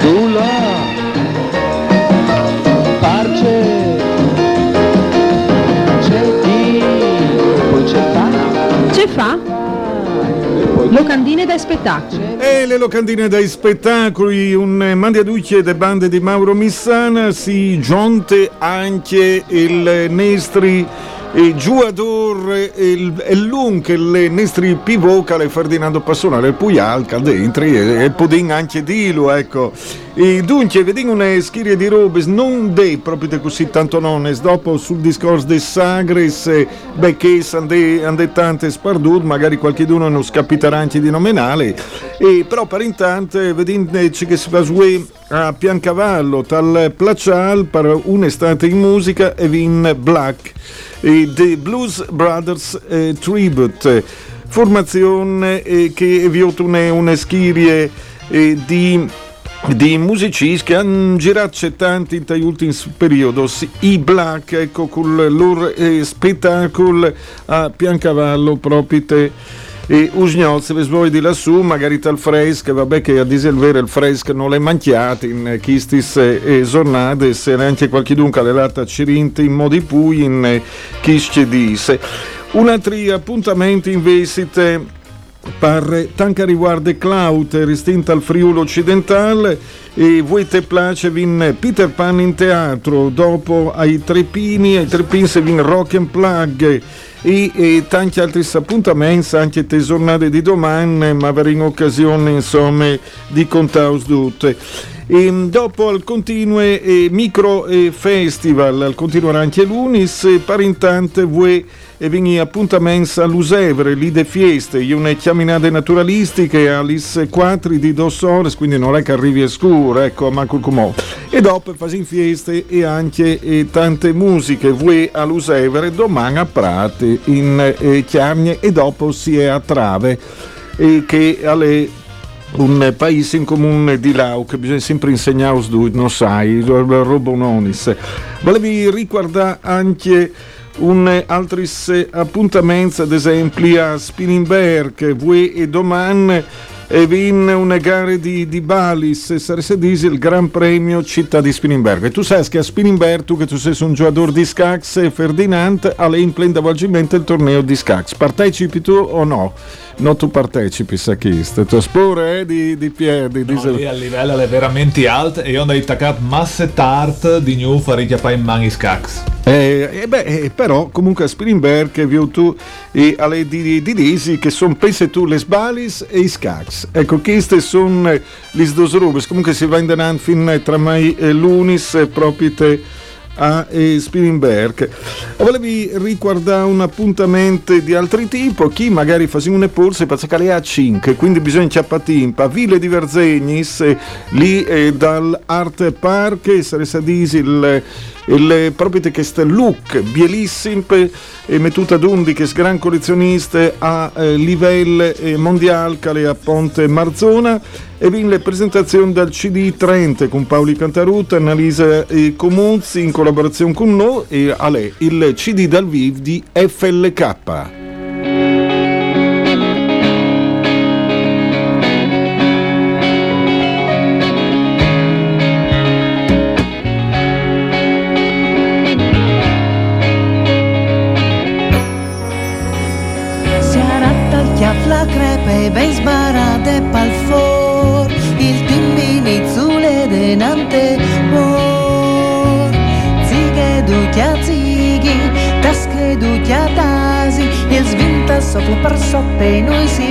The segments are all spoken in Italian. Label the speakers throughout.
Speaker 1: Tu là, parce, di, poi c'è fa.
Speaker 2: C'è fa? Locandine da spettacolo.
Speaker 3: E le locandine dai spettacoli, un mandiaducce de bande di Mauro Missana, si giunte anche il Nestri e il, il lung che le nestri pivocale Ferdinando Passonale il Puyal dentro e, e podin anche dilo ecco. E dunque vediamo una schiria di robe non dei proprio così tanto non dopo sul discorso dei sagres beh che ande, tante spardut magari qualche d'uno non scapiterà anche di nominale. E però per intanto vediamo che si va su a Piancavallo tal Placial per un'estate in musica e in Black. e The Blues Brothers eh, Tribute, formazione eh, che è una, schirie eh, di di musicisti che hanno girato tanti in negli ultimi periodi, i Black, ecco, con il loro eh, spettacolo a Piancavallo proprio e Usgnozze, vi svoi di lassù, magari tal fresc, vabbè che a dire il fresc non l'è manchiato in chistis e giornate, se neanche qualche dunque le latta cirinte in modi pui in chisce disse. Un altro appuntamento invece per tanca riguarda Cloud, ristinta al Friuli occidentale e voi te place vin Peter Pan in teatro, dopo ai Trepini, ai Trepini se vin Rock and Plug e, e tanti altri appuntamenti anche te giornate di domani ma avremo occasione insomma di contaus tutte e dopo al continue eh, micro eh, festival al continuerà anche l'Unis per intanto voi e vini appuntamenti all'Usevre, lì de fieste, una chiaminate naturalistiche all'Is 4 di dos ore, quindi non è che arrivi a scuro, ecco, a manco comò. E dopo fasi fieste e anche e tante musiche, voi all'Usevre, domani a Prate, in eh, Chiarnie e dopo si è a Trave, e che alle un paese in comune di Lau che bisogna sempre insegnare non sai, robononis. Volevi ricordare anche un altri appuntamenti, ad esempio a Spinningberg, voi e domani e vin una gara di, di Balis, saresse disi il Gran Premio Città di Spinningberg. E tu sai che a Spinningberg, tu che tu sei un giocatore di scax, Ferdinand, ha in pleno avvolgimento il torneo di scax. Partecipi tu o no? Non tu partecipi a questo, tu spore eh, di, di piedi.
Speaker 4: No, di... a livello è veramente alto e io ho attaccato masse tart di new fare chiappare in mani scax.
Speaker 3: Eh, eh, beh, eh, però comunque a Spilimberg che vi tu e alle di, di Disi che sono pense tu le sbalis e i scax. Ecco, queste sono le due robe, comunque si va in denan fin tra mai e l'unis proprio te a Spilimberg. Volevi ricordare un appuntamento di altri tipo, chi magari fa un polse per cercare a 5, quindi bisogna ciappatimpa, Ville di Verzegnis, lì eh, dall'Art Park, sarà disi il il proprio che sta look bielissimo e mettuta d'undi che è gran collezionista a eh, livello eh, mondiale che a Ponte Marzona e vin le presentazioni dal CD Trente con Paoli Cantaruta, Annalisa e Comuzzi in collaborazione con noi e a lei il CD dal vivo di FLK.
Speaker 5: Per sotto e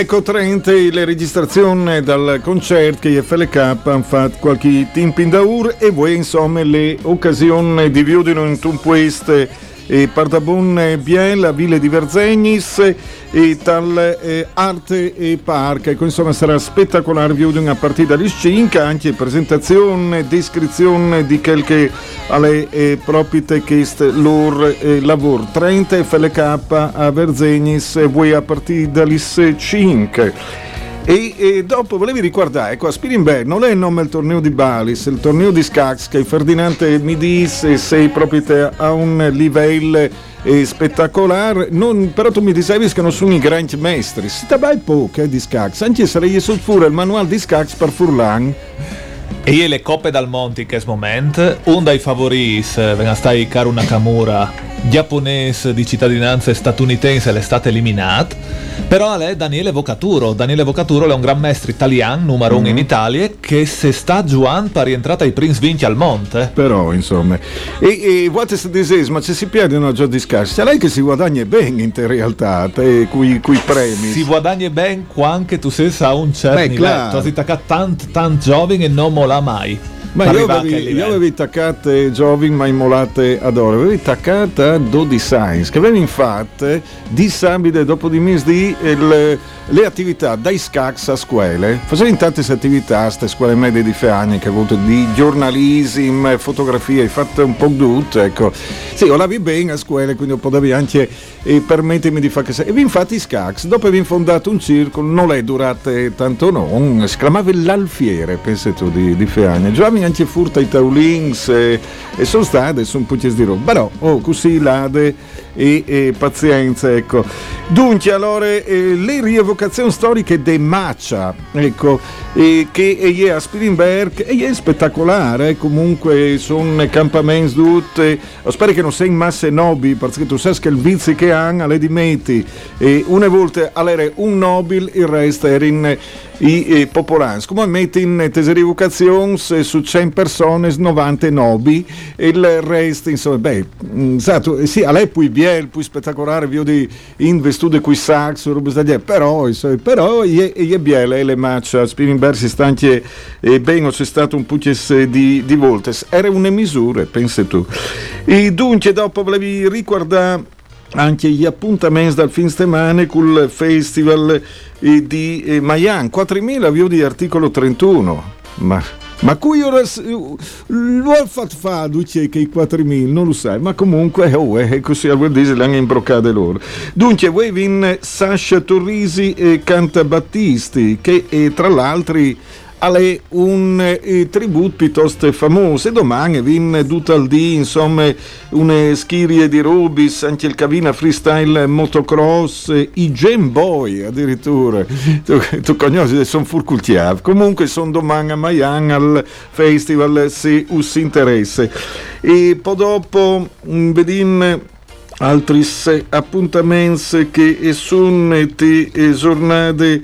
Speaker 3: ecco Trent, le registrazioni dal concerto che FLK hanno fatto qualche tempo in daur e voi insomma le occasioni di vedere in queste e Pardabon Biel, Ville di Verzegnis e tal eh, Arte e Park. Ecco, insomma sarà spettacolare viewing a partire dalle 5, anche presentazione, descrizione di quel che alle eh, proprie che loro eh, lavoro. 30 FLK a Verzegnis e voi a partire dalle 5. E, e, dopo volevi ricordare, ecco, a è il nome del torneo di Balis, il torneo di Scax che Ferdinand mi disse sei proprio te a un livello eh, spettacolare, non, però tu mi dicevi che non sono i grandi maestri, si tabai poco eh, di Scax, anche se sarei sul pure il manuale di Scax per Furlan.
Speaker 4: E io le coppe dal Monti che moment, un dai favoris, eh, venga stai Karu Nakamura giapponese di cittadinanza statunitense è stato eliminato però è Daniele Vocaturo Daniele Vocaturo è un gran maestro italiano numero uno mm-hmm. in mhm. Italia che se sta giocando per rientrata ai Prince Vinci al Monte.
Speaker 3: Però insomma e, e what is this ma se si perdono già di scarsi. Lei che si guadagna bene in realtà te, qui, qui premi.
Speaker 4: Si guadagna bene quando tu sei a un certo Beh, livello. tu sei tanto tanto giovane e non mola mai
Speaker 3: ma io avevi, io avevi attaccate Jovin ma immolate ad oro, avevi attaccata Dodi Science che avevi infatti disabile dopo di mesi il le attività dai SCAX a scuole. Facevi tante attività, queste scuole medie di Feagni che ha avuto di giornalismo, fotografia, hai fatto un po' di tutto, ecco. Sì, ho lavorato bene a scuole, quindi potevi anche eh, permettermi di fare che... E vi infatti SCAX, dopo aver fondato un circolo, non è durate tanto no, si chiamava l'Alfiere, pensi tu, di, di Feagni. Giovanni anche furta i taulins e, e sono state, sono po' di roba. Però, oh, così lade e, e pazienza, ecco. Dunque, allora, eh, le rievocazioni storiche di Maccia, ecco, eh, che è a Spilimberg, e è spettacolare, eh, comunque sono campamenti tutti, spero che non sei in masse nobi, perché tu sai che il vizio che hanno, le dimetti, e una volta allora un nobile, il resto era in i eh, popolans. Come metti in teserivocazioni su 100 persone, 90 nobi, e il resto, insomma, beh, esatto, eh, sì, a lei poi biel, poi spettacolare, vi ho di investude qui sax, però, insomma, però, è biel, eh, le match, Spilimberg si sta anche eh, bene, c'è stato un po' di, di volte, era una misura, pensi tu. E dunque, dopo volevi ricordare anche gli appuntamenti dal fin settimana col festival eh, di eh, Mayan. 4.000 view di articolo 31 ma, ma cui ora lo ha fatto fare che i 4.000 non lo sai ma comunque oh, è così al vuol dire le hanno imbroccate loro. Dunque voi vin Sasha Torrisi e Canta Battisti che eh, tra l'altro alle un eh, tributo piuttosto famoso domani vin tutal di insomma una schirie di Rubis anche il Cavina Freestyle Motocross i Game Boy addirittura. Tu, tu conosci sono furcultiav. Comunque sono domani a Mayan al festival se us interessa e poi dopo mm, vedin altri appuntamenti che sono te giornate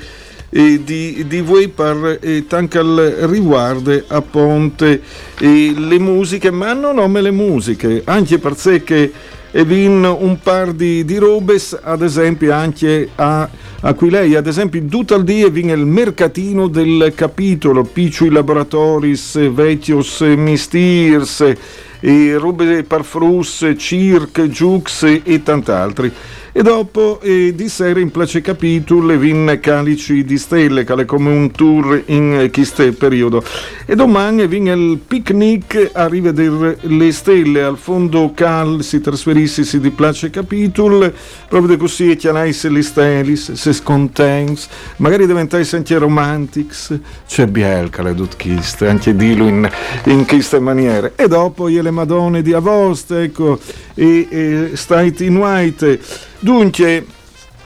Speaker 3: di, di voi per eh, al riguardo a Ponte. Eh, le musiche, ma non nome le musiche, anche perché e vin un par di, di robes, ad esempio anche a, a qui lei, ad esempio il dia vin il mercatino del capitolo, Picciui Laboratoris, Vecchios Mistirs, e robe parfrus, cirque, jux e tant'altri e dopo eh, di sera in place capitolo vin calici di stelle è come un tour in eh, questo periodo. E domani vin il picnic a rivedere le stelle. Al fondo cal si trasferissi di place capitolo proprio così e chianaisse le stelle se scontents. Magari diventassi anche romantics c'è bielca le dutchiste anche dillo in, in queste maniere. E dopo le madonne di Avost ecco e, e State in White Dunque,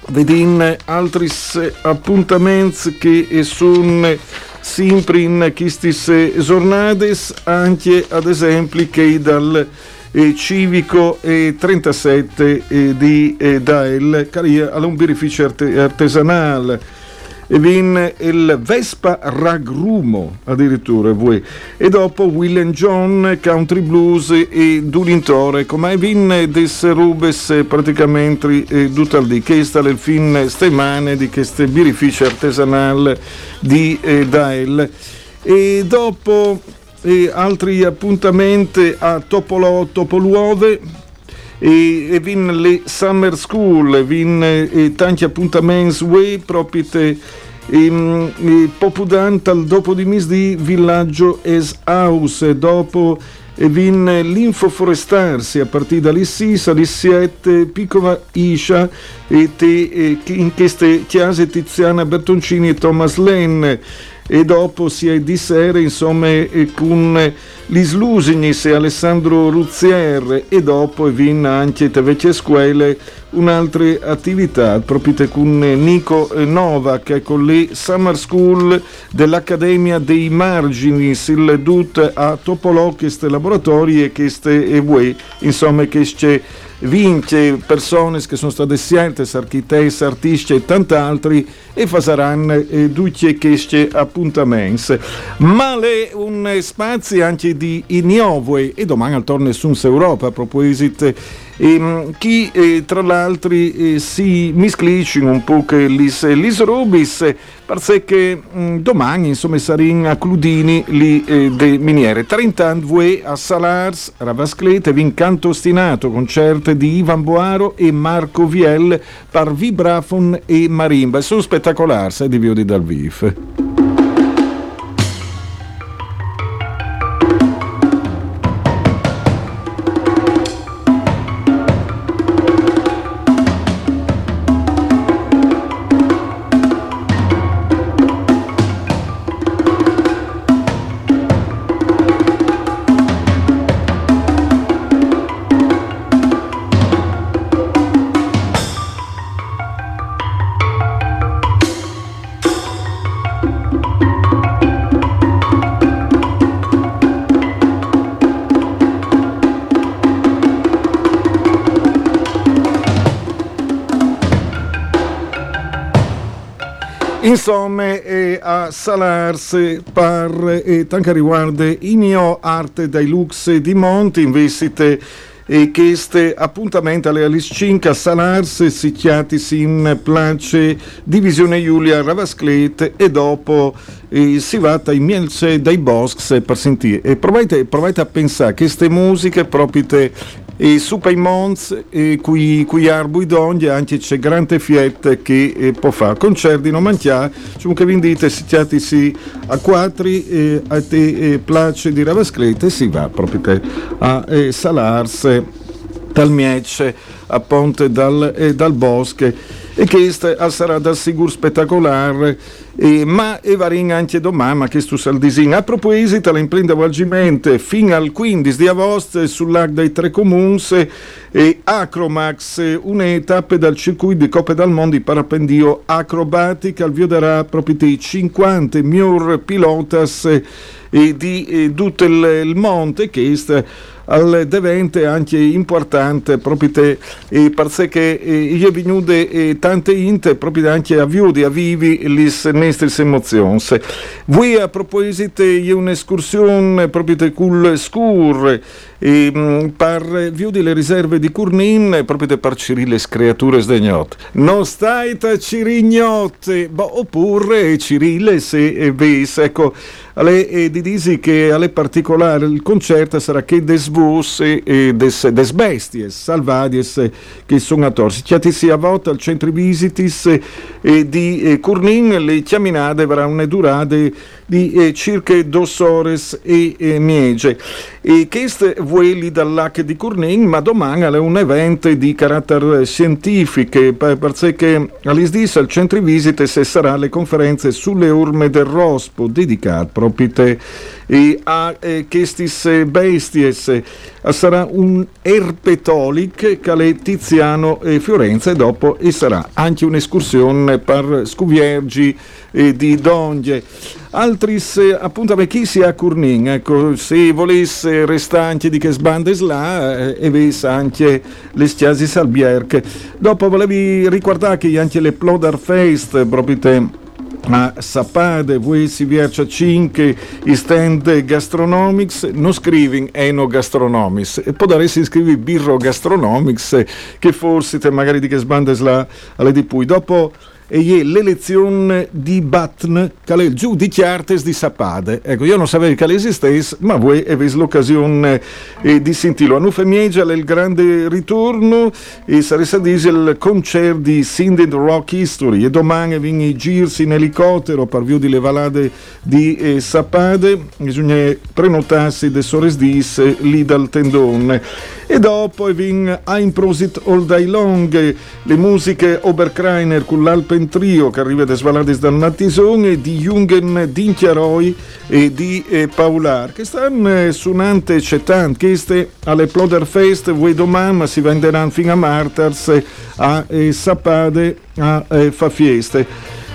Speaker 3: vedin altri appuntamenti che sono sempre in queste giornate, anche ad esempio che dal eh, civico eh, 37 eh, di eh, Dael, caria all'un birrificio arte- artesanale. E vin il Vespa Ragrumo addirittura voi. e dopo Will John Country Blues e Dulintore come vin des rubes praticamente eh, tutte che sta il fin stemane di queste birrifici artesanali di eh, Dael. E dopo eh, altri appuntamenti a Topolo, Topoluove e, e vin le Summer School, vin e, tanti appuntamenti web proprio te, e, e, Popudan tal dopo di misdi villaggio es house. Dopo e vin l'info forestarsi a partire dalle 6 alle 7 piccola Iscia e te, e, in queste chiese Tiziana Bertoncini e Thomas Lane e dopo si è di sera insomma con Lis Lusignis e Alessandro Ruzzier e dopo vin anche te vecchie scuole un'altra attività proprio con Nico Novak con le Summer School dell'Accademia dei Margini il DUT a Topolò queste laboratori e e voi insomma che c'è vince persone che sono state scelte, architetti, artisti e tanti altri e faranno eh, tutti questi appuntamenti. Ma le un spazio anche di innovo e domani al torno su Europa a proposito e, chi eh, tra l'altro eh, si misclisce un po' che lis, lis rubis perché mh, domani insomma saranno a Cludini li eh, de miniere. 30 anni voi a Salars Ravasclete vincanto ostinato concerte di Ivan Boaro e Marco Viel per vibrafon e marimba. Sono spettacolari di Viodi dal Vif Insomma, eh, a Salars per eh, tanto riguarda mio arte dai lux di Monti, investite e queste appuntamenti alle Alice 5 a Salars si chiati in place divisione Giulia Ravasclet e dopo eh, si va in Mielce dai Bosks per sentire. E provate, provate a pensare che queste musiche proprio e su Paimons e qui, qui Dondia anche c'è grande fiette che eh, può fare. Concerti non manchiare cioè che vi dite sitiati sì a quattri eh, a te eh, place di Ravasclete si va proprio te a eh, Salars dal Miece a Ponte dal, eh, dal Bosche e questo sarà da sicuro spettacolare eh, ma e varin anche domani ma che stu sal disin a proposito l'imprenda volgimento fino al 15 di agosto sull'Arc dei Tre Comuns e Acromax un'etapa dal circuito di Coppe del Mondo di parapendio acrobatica al vioderà proprio dei 50 miglior pilotas e di eh, tutto il, il monte che è al devente anche importante proprio te, e perché eh, io venude eh, tante inte proprio anche a viudi a vivi lis nostre emozioni voi a proposito di un'escursione proprio te cul scur e, mm, per viudi le riserve di Curnin proprio per Cirile creature sdegnot non stai ta Cirignotte oppure Cirile se ves ecco alle, eh, di disi che alle particolari il concerto sarà che des vos e des, des besties salvadies che sono a torsi. Chiati sia volta al centro visitis eh, di eh, Curnin le chiaminade avranno durate di eh, circa due ore e eh, miege. E questo vueli dal lac di Curnin, ma domani è un evento di carattere scientifico, perché all'ISDIS al centro visite se sarà le conferenze sulle urme del Rospo, dedicate proprio a eh, queste besties. Sarà un erpetolic che Tiziano e Fiorenza e dopo e sarà anche un'escursione per scuviergi eh, di Donge. Altri appuntamenti chi si a Curnin, ecco, se volesse restare di che sbandes là eh, e ves anche le stiasi Salbierche. Dopo volevi ricordare che anche le Plodar Fest proprio te a Sapade, voi si viercia 5 i stand gastronomics, non scrivi eno gastronomics, e poi daresti scrivi birro gastronomics, che forse te magari di che sbandes la alle di pui. Dopo e è l'elezione di Batn, che è il giudice artes di Sapade. Ecco, io non sapevo che esistesse, ma voi avete l'occasione eh, di sentirlo. A Nufe Mieja è il grande ritorno e sarà il concerto di Sinded Rock History e domani viene i girsi in elicottero per via di le valade di eh, Sapade, bisogna prenotarsi de Sores Dis eh, lì dal tendone. E dopo viene Ein Prosit All Day Long, le musiche Oberkreiner con l'Alpen trio che arriva da Svalades dal Nattison di Jungen Dinchiaroi e di eh, Paular che stanno eh, suonando cetant queste alle Ploderfest voi domani si venderanno fino a Martars a eh, Sapade a eh, fa fieste.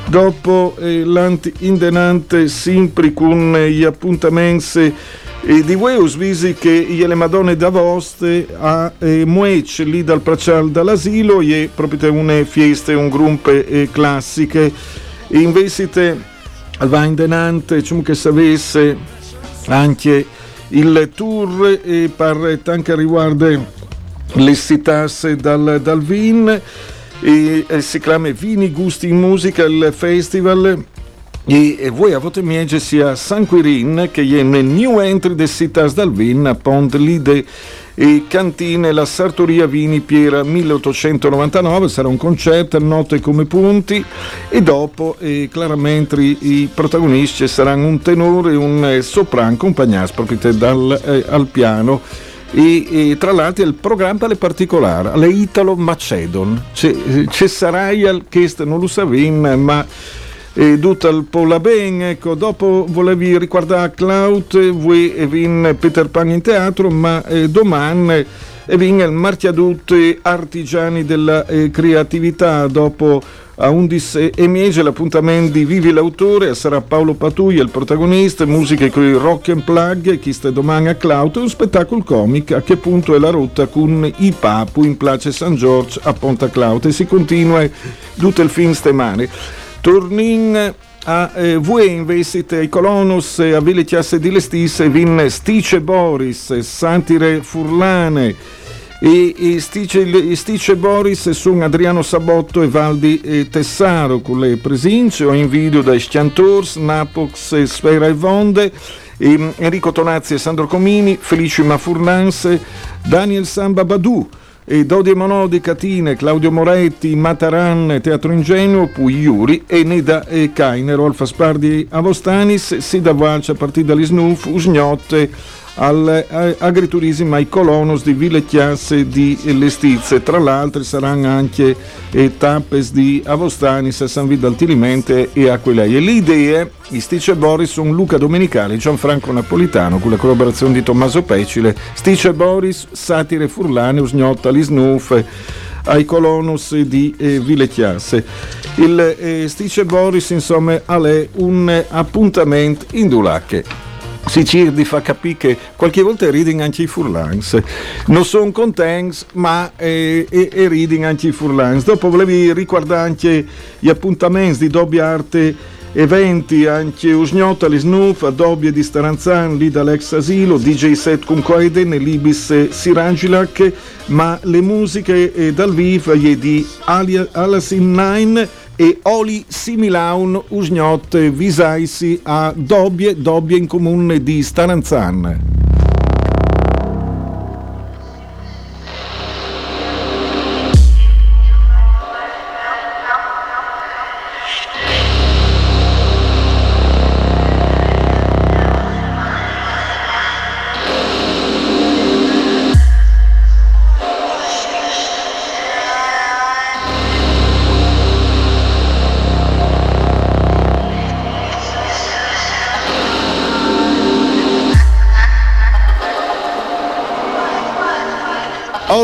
Speaker 3: Dopo eh, l'anti-indenante sempre con eh, gli appuntamenti e di Weus visi che le Madonne d'Avoste a eh, Muec lì dal Pracial dall'asilo e proprio una fieste, un gruppo eh, classiche. E invece va in denante diciamo che sapesse anche il tour e per anche riguarda le città dal, dal Vin. E, e si chiama Vini Gusti in Musica il festival e voi avete miege sia San Quirin che è nel new entry de Citas dal Vin a Pont Lide e Cantine la Sartoria Vini Piera 1899 sarà un concerto note come punti. E dopo eh, chiaramente i protagonisti saranno un tenore e un eh, soprano accompagnati proprio dal eh, al piano. E, e, tra l'altro il programma è particolare, le Italo Macedon, c'è, c'è Saraya che non lo sapevamo ma e tutto il Pola Ben, ecco, dopo volevi ricordare Cloud, voi e vin Peter Pan in teatro, ma eh, domani e vin il Martiadutte Artigiani della eh, Creatività, dopo a 11 e mese l'appuntamento di Vivi l'autore sarà Paolo Patuglia il protagonista musiche con i rock and plug chi sta domani a Cloud un spettacolo comic a che punto è la rotta con i Papu in Place San Giorgio a Ponta Cloud e si continua tutto il fin stemane Turnin a eh, voi investite i colonus a Ville Chiasse di Lestisse vin Stice Boris, Santire Furlane. E, e Stice, Stice Boris sono Adriano Sabotto e Valdi e Tessaro con le presenze o in video da Schiantors, Napox, Sfera e Vonde e Enrico Tonazzi e Sandro Comini, Felicima Furnanse, Daniel Samba Badù Dodi Monodi, Catine, Claudio Moretti, Mataran, Teatro Ingenuo, poi Iuri, Enida e Cainero, Alfa Spardi Avostanis, Sida Valcia, a partire dagli Snuf, Usgnotte, all'agriturismo ai colonos di Ville Chiasse di Lestizze. Tra l'altro saranno anche eh, tappes di Avostanis San Vidal Tilimente e Aquilei. E le idee, Stice Boris, sono Luca Domenicali, Gianfranco Napolitano con la collaborazione di Tommaso Pecile, Stice Boris, Satire Furlane, Usgnotta, Lisnuf ai colonus di eh, Ville Chiasse. Il eh, Stice Boris, insomma, è un appuntamento in Dulacche si cerca di far capire che qualche volta reading anche i furlans. Non sono contenti, ma è, è, è reading anche i furlans. Dopo volevi ricordare anche gli appuntamenti di doppia arte eventi anche Usgnotta, Lisnuf, Adobe di Staranzan, lì dall'ex asilo, DJ set con Coeden, l'Ibis Sirangilac, ma le musiche eh, dal vivo di Alasin 9 e Oli Similaun Usgnot Visaisi a Dobbie, Dobbie in comune di Staranzan.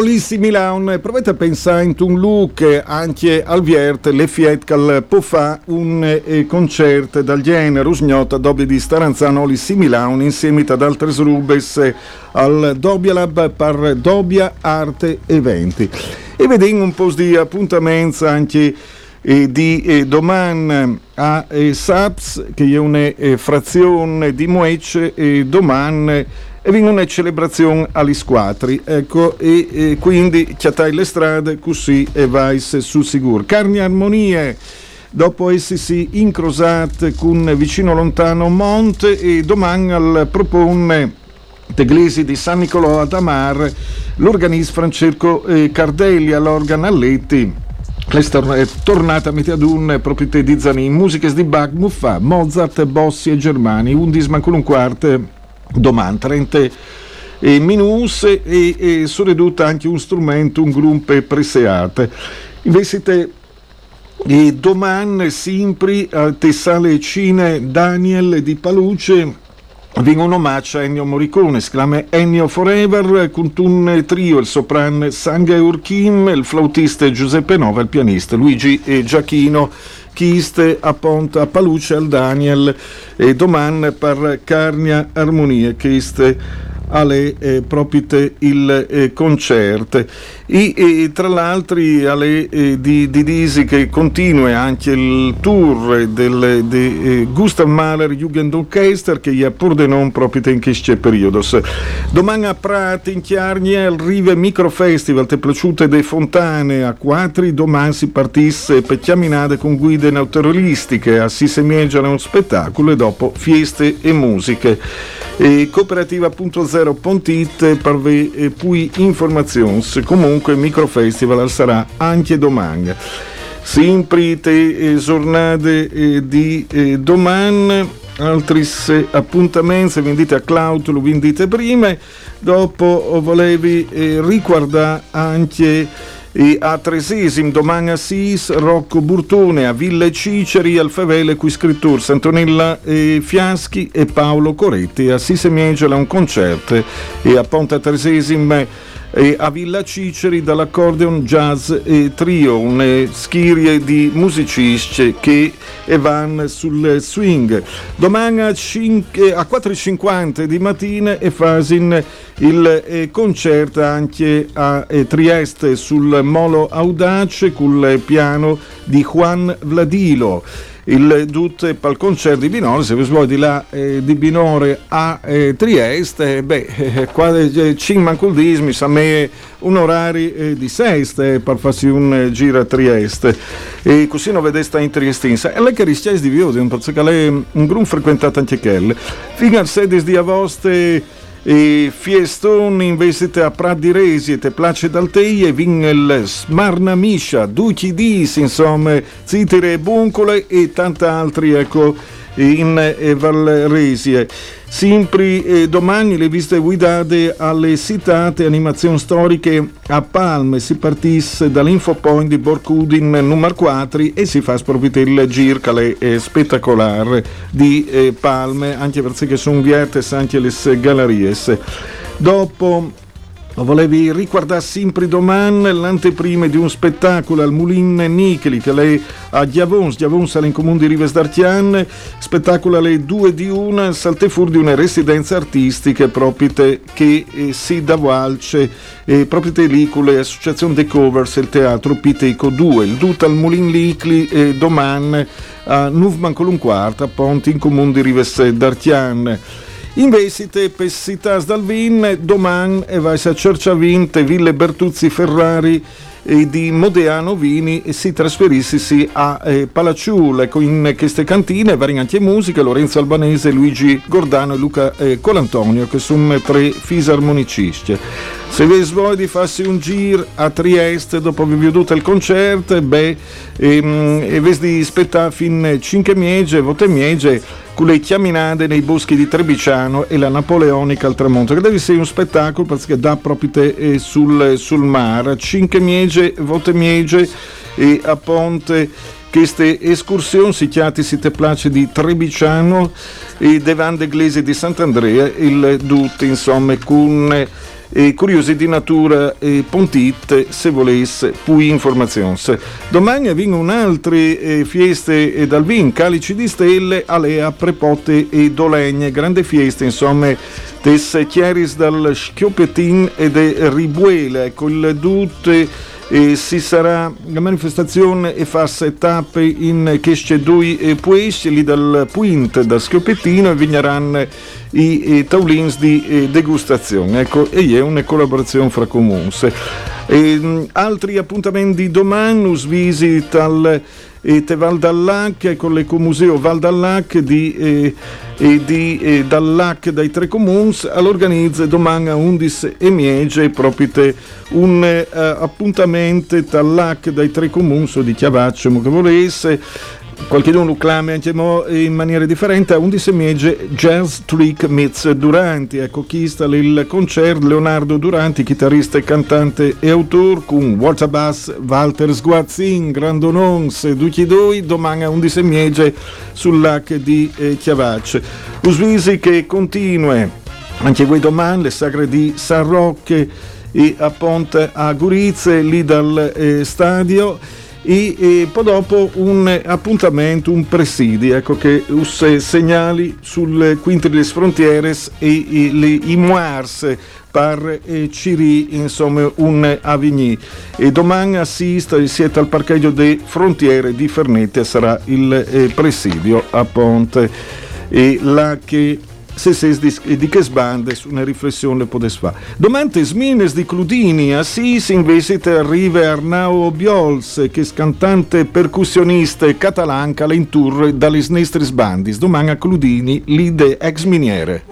Speaker 3: Olissi Milan, provate a pensare in un look anche al Viert, le Fietcal può fare un eh, concerto dal genere usgnota dobbia di Staranzano Olissi Milan insieme ad altre rubes al Dobbia Lab per Dobbia Arte Eventi. E vediamo un po' di appuntamenti anche e di eh, domani a eh, Saps, che è una eh, frazione di Moece, e domani e viene una celebrazione agli squatri, ecco, e, e quindi chiatai le strade così e vai su sicuro. Carni armonie dopo essersi incrosate con vicino lontano Monte e domani al propone Teglesi di San Nicolò ad Amar l'organista Francesco eh, Cardelli all'organ Alletti è tornata a metà d'un proprietà di Zanin, musiche di Bach, Muffà, Mozart, Bossi e Germani, un disman un quarto domani, 30 e minus e, e soprattutto anche un strumento, un gruppo preseate. Invece e domani sempre a Tessale Cine Daniel di Paluce Viene un omaggio a Ennio Morricone, esclama Ennio Forever, con un trio, il sopran Sangha Urchim, il flautista Giuseppe Nova, il pianista Luigi Giacchino, chiste a Ponta a Paluce al Daniel e domani per Carnia Armonia, chiste alle eh, propite il eh, concerte. E, e, tra l'altro alle eh, di, di Disi che continua anche il tour del de, eh, Gustav Mahler Jugendorchester che è pur de non proprio in questo periodo. Domani a Prati in Chiarnia il Rive Micro Festival te piaciute de Fontane a Quattri, domani si partisse per chiaminade con guide naturalistiche, a si un spettacolo e dopo fieste e musiche. E cooperativa.0.it per e poi informazioni. Comunque il microfestival sarà anche domani. Sempre te giornate eh, di eh, domani. Altri appuntamenti vendite a Cloud lo vendite prima. Dopo volevi eh, ricordare anche e a Tresesim, domani a Sis, Rocco Burtone, a Ville Ciceri, al Favele, qui scrittur Antonella e Fiaschi e Paolo Coretti, a Sisemiegela un concerto e a Ponte Tresesim e a Villa Ciceri dall'accordeon jazz e trio, una schirie di musicisti che vanno sul swing. Domani a, 5, a 4.50 di mattina e fasin il eh, concerto anche a eh, Trieste sul Molo Audace con il piano di Juan Vladilo il Dut pal concerto di Binore, se vi vuoi di là eh, di Binore a eh, Trieste, beh, eh, qua eh, cinque a me un orario eh, di seste per farsi un eh, giro a Trieste. E così non vedete in Triestinsa. E lei che rischia di vivo, perché lei è un gruppo frequentato anche quelle fino al 16 di agosto e Fieston investite a Prat di Resi e place dal tei e vin il Smarna Miscia, Duci Dis, insomma, Zitire Buncole e tanti altri, ecco, in Valresie. Sempre eh, domani le visite guidate alle citate animazioni storiche a Palme. Si partisse dall'infopoint di Borcudin numero 4 e si fa sprovvite il gircale eh, spettacolare di eh, Palme, anche perché sono viertes anche le gallerie. Dopo Volevi ricordare sempre domani l'anteprima di un spettacolo al Mulin Nicheli a Giavons, Giavons in comune di Rives d'Artian, spettacolo alle due di una, salte fuori di una residenza artistica proprio che si da Valce, eh, proprio lì con l'associazione The Covers e il teatro Piteco 2, il Dut al Mulin Nicheli eh, domani a Nuvman con un quarto, a Ponti in comune di Rives d'Artian. Invece te pessitas dal vin, domani e vai a Cerciavinte, Ville Bertuzzi Ferrari e di Modeano Vini e si trasferissi a eh, Palacciule in queste cantine, varianti musiche, Lorenzo Albanese, Luigi Gordano e Luca eh, Colantonio che sono tre fisarmonicisti. Se vi vuoi di farsi un giro a Trieste dopo aver veduto il concerto, beh, ehm, e vi di aspettare fin 5 miege, vote miege, con le chiaminade nei boschi di Trebiciano e la Napoleonica al tramonto, che deve essere un spettacolo perché dà proprio te eh, sul, sul mare. 5 miege, vote miege e a Ponte queste escursioni si chiati si te place di Trebiciano e Devande Glese di Sant'Andrea, il Dut, insomma, con e curiosi di natura e pontit se volesse più informazioni. Domani avvengono un'altra eh, feste eh, dal vin, calici di stelle, alea, prepote e dolegne, grande festa insomma des chiaris dal schioppetin e de ribuele, ecco il dut E si sarà la manifestazione e fa tappe in Chesce due e Puesci, lì dal Puint, da Schiopettino e vigneranno i, i taulins di eh, degustazione. Ecco, e è una collaborazione fra comuni. E, altri appuntamenti domani, us visit al e te Val d'Allac con l'Ecomuseo Val d'Allac di, eh, e di eh, Dallac dai tre comuni all'organizza domani a 11 e miege proprio un eh, appuntamento Dallac dai tre comuni di Chiavaccio che volesse qualcuno clama in maniera differente, a 11 mese Jazz Trick Meets Duranti, ecco chi sta il concerto? Leonardo Duranti, chitarrista e cantante e autore con Walter Bass, Walter Sguazzin, Grandonons, Duchi Doi, domani a 11 mese sull'H di eh, Chiavacce. Usvisi che continua anche voi domani, le sagre di San Rocche e a Ponte a Gurizze, lì dal eh, stadio e, e, poi dopo un appuntamento, un presidi, ecco che us segnali sul Quinti delle Frontieres e, e le Imoars per eh, Ciri, insomma un Avigny. E domani assista, siete al parcheggio delle frontiere di Fernette, sarà il eh, presidio a Ponte. E là che se se di che sbande su una riflessione potesse fare. Domante smines di Cludini, Assis invece arriva Arnau Biols, che è cantante percussionista catalanca in tour dalle Snestris Bandis. Domani a Cludini, l'ide ex miniere.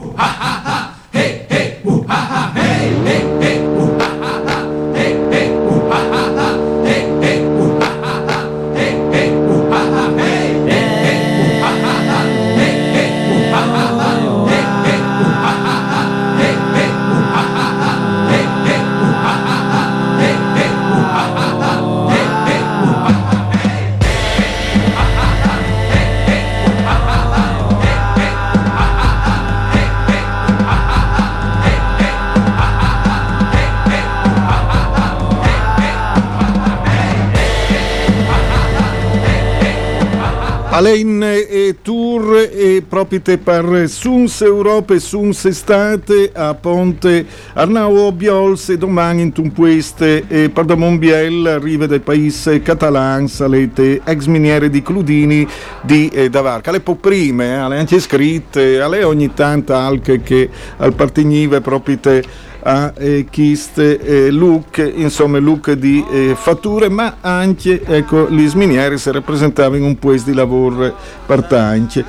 Speaker 3: Alain e tour e proprio per Suns Europa e Suns Estate a Ponte Arnau Biols e domani in Tumpueste e Pardamon Biel arriva dal paese catalan salete ex miniere di Cludini di eh, Davarca. Le po' prime, eh, le anche scritte, alle ogni tanto anche che al partignive proprio te a eh, Kist eh, look, insomma look di eh, fatture, ma anche ecco, gli sminieri si rappresentavano un po' di lavoro partance.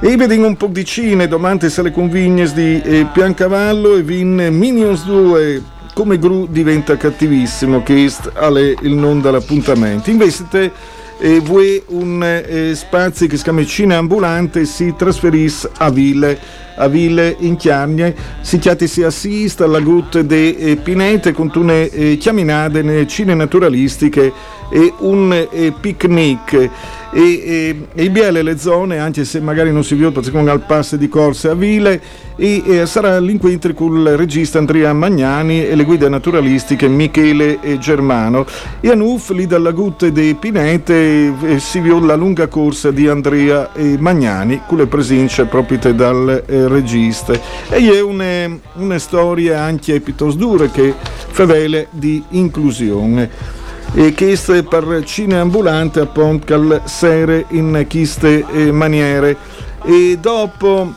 Speaker 3: E vediamo un po' di cine, domani se le convigne di eh, Piancavallo e vin Minions 2 come Gru diventa cattivissimo, che è il non dall'appuntamento. Invece te e voi un eh, spazio che si chiama Cine Ambulante si trasferisce a Ville a Ville in Chiagne si chiati si assista alla gutta de eh, Pinete con une eh, chiaminade nelle cine naturalistiche e un eh, picnic. E, e, e biele le zone anche se magari non si vede perché con al passo di corse a Ville e, e sarà l'incontro con il regista Andrea Magnani e le guide naturalistiche Michele e Germano. E a Nuff lì dalla gutta de Pinete si vede la lunga corsa di Andrea Magnani con le presenze proprio dal eh, regista. E è una, una storia anche piuttosto dura che favele di inclusione chiste per cine ambulante a Pontcal sere in chiste maniere. E dopo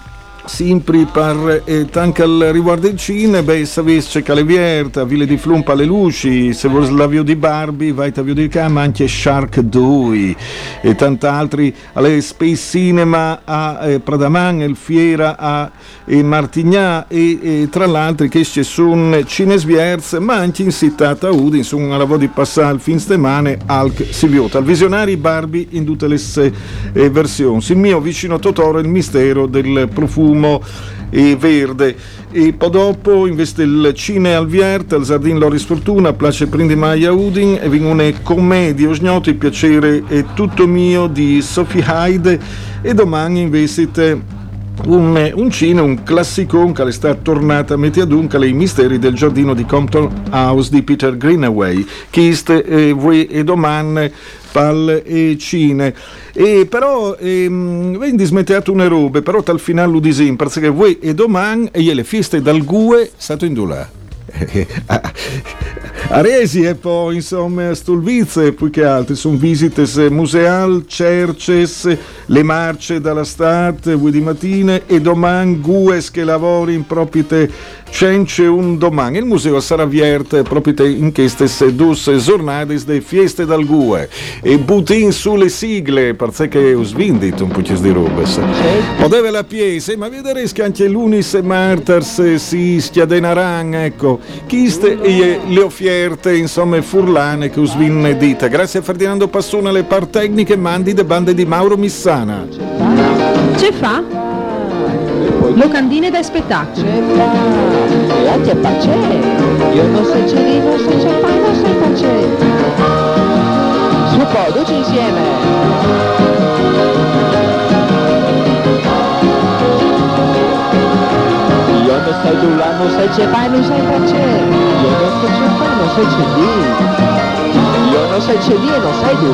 Speaker 3: sempre per eh, tanto al riguardo del cinema, beh, sapesse che le vierta, Ville di Flumpa, le luci, se vuoi la via di Barbie, vai a via di Cam, anche Shark 2 e tanti altri, alle Space Cinema a eh, Pradaman, il Fiera a eh, Martignà e, e, tra l'altro che ci sono Cinesvierz, ma anche in città a Udin, insomma, la di passare il fin settimana al Siviota, al visionari Barbie in tutte le eh, versioni. Il mio vicino Totoro, il mistero del profumo fumo e verde. E poi dopo investe il Cine al Viert, al Zardin Loris Fortuna, Place Prindi Maia Udin e vengono commedie osgnoti, piacere è tutto mio di Sophie Hyde. E domani investe un, un cine, un classicone che è stato tornato a Metiadunca, i misteri del giardino di Compton House di Peter Greenaway, Chist e voi e domani pal e cine. E però ehm, vendi smetteato una robe, però tal finale disin, perché voi e domani e le feste dal GUE stato in dula. Aresi e poi insomma Stolvize più che altro sono visite museal, cerces, le marce dalla stat, di mattina e domani gues che lavori in propite cence un domani. Il museo sarà aperto proprio in queste due giornate di fieste dal GUE e butin sulle sigle perché ho svindito un po' di robe. Poteva la piese, ma vedrete che anche l'Unis e Martars si schiadenaran, ecco, chiste e le offerte, insomma, furlane che ho dite. Grazie a Ferdinando Passuna, le par tecniche, mandi de bande di Mauro Missana.
Speaker 2: Ce fa? Locandine da.
Speaker 1: La c'è pace. Io non so c'è lì, non so c'è fa, non so pace. Su insieme. Io non sai tu là, non sai sai pace. Io non so sai sai c'è lì e non sai tu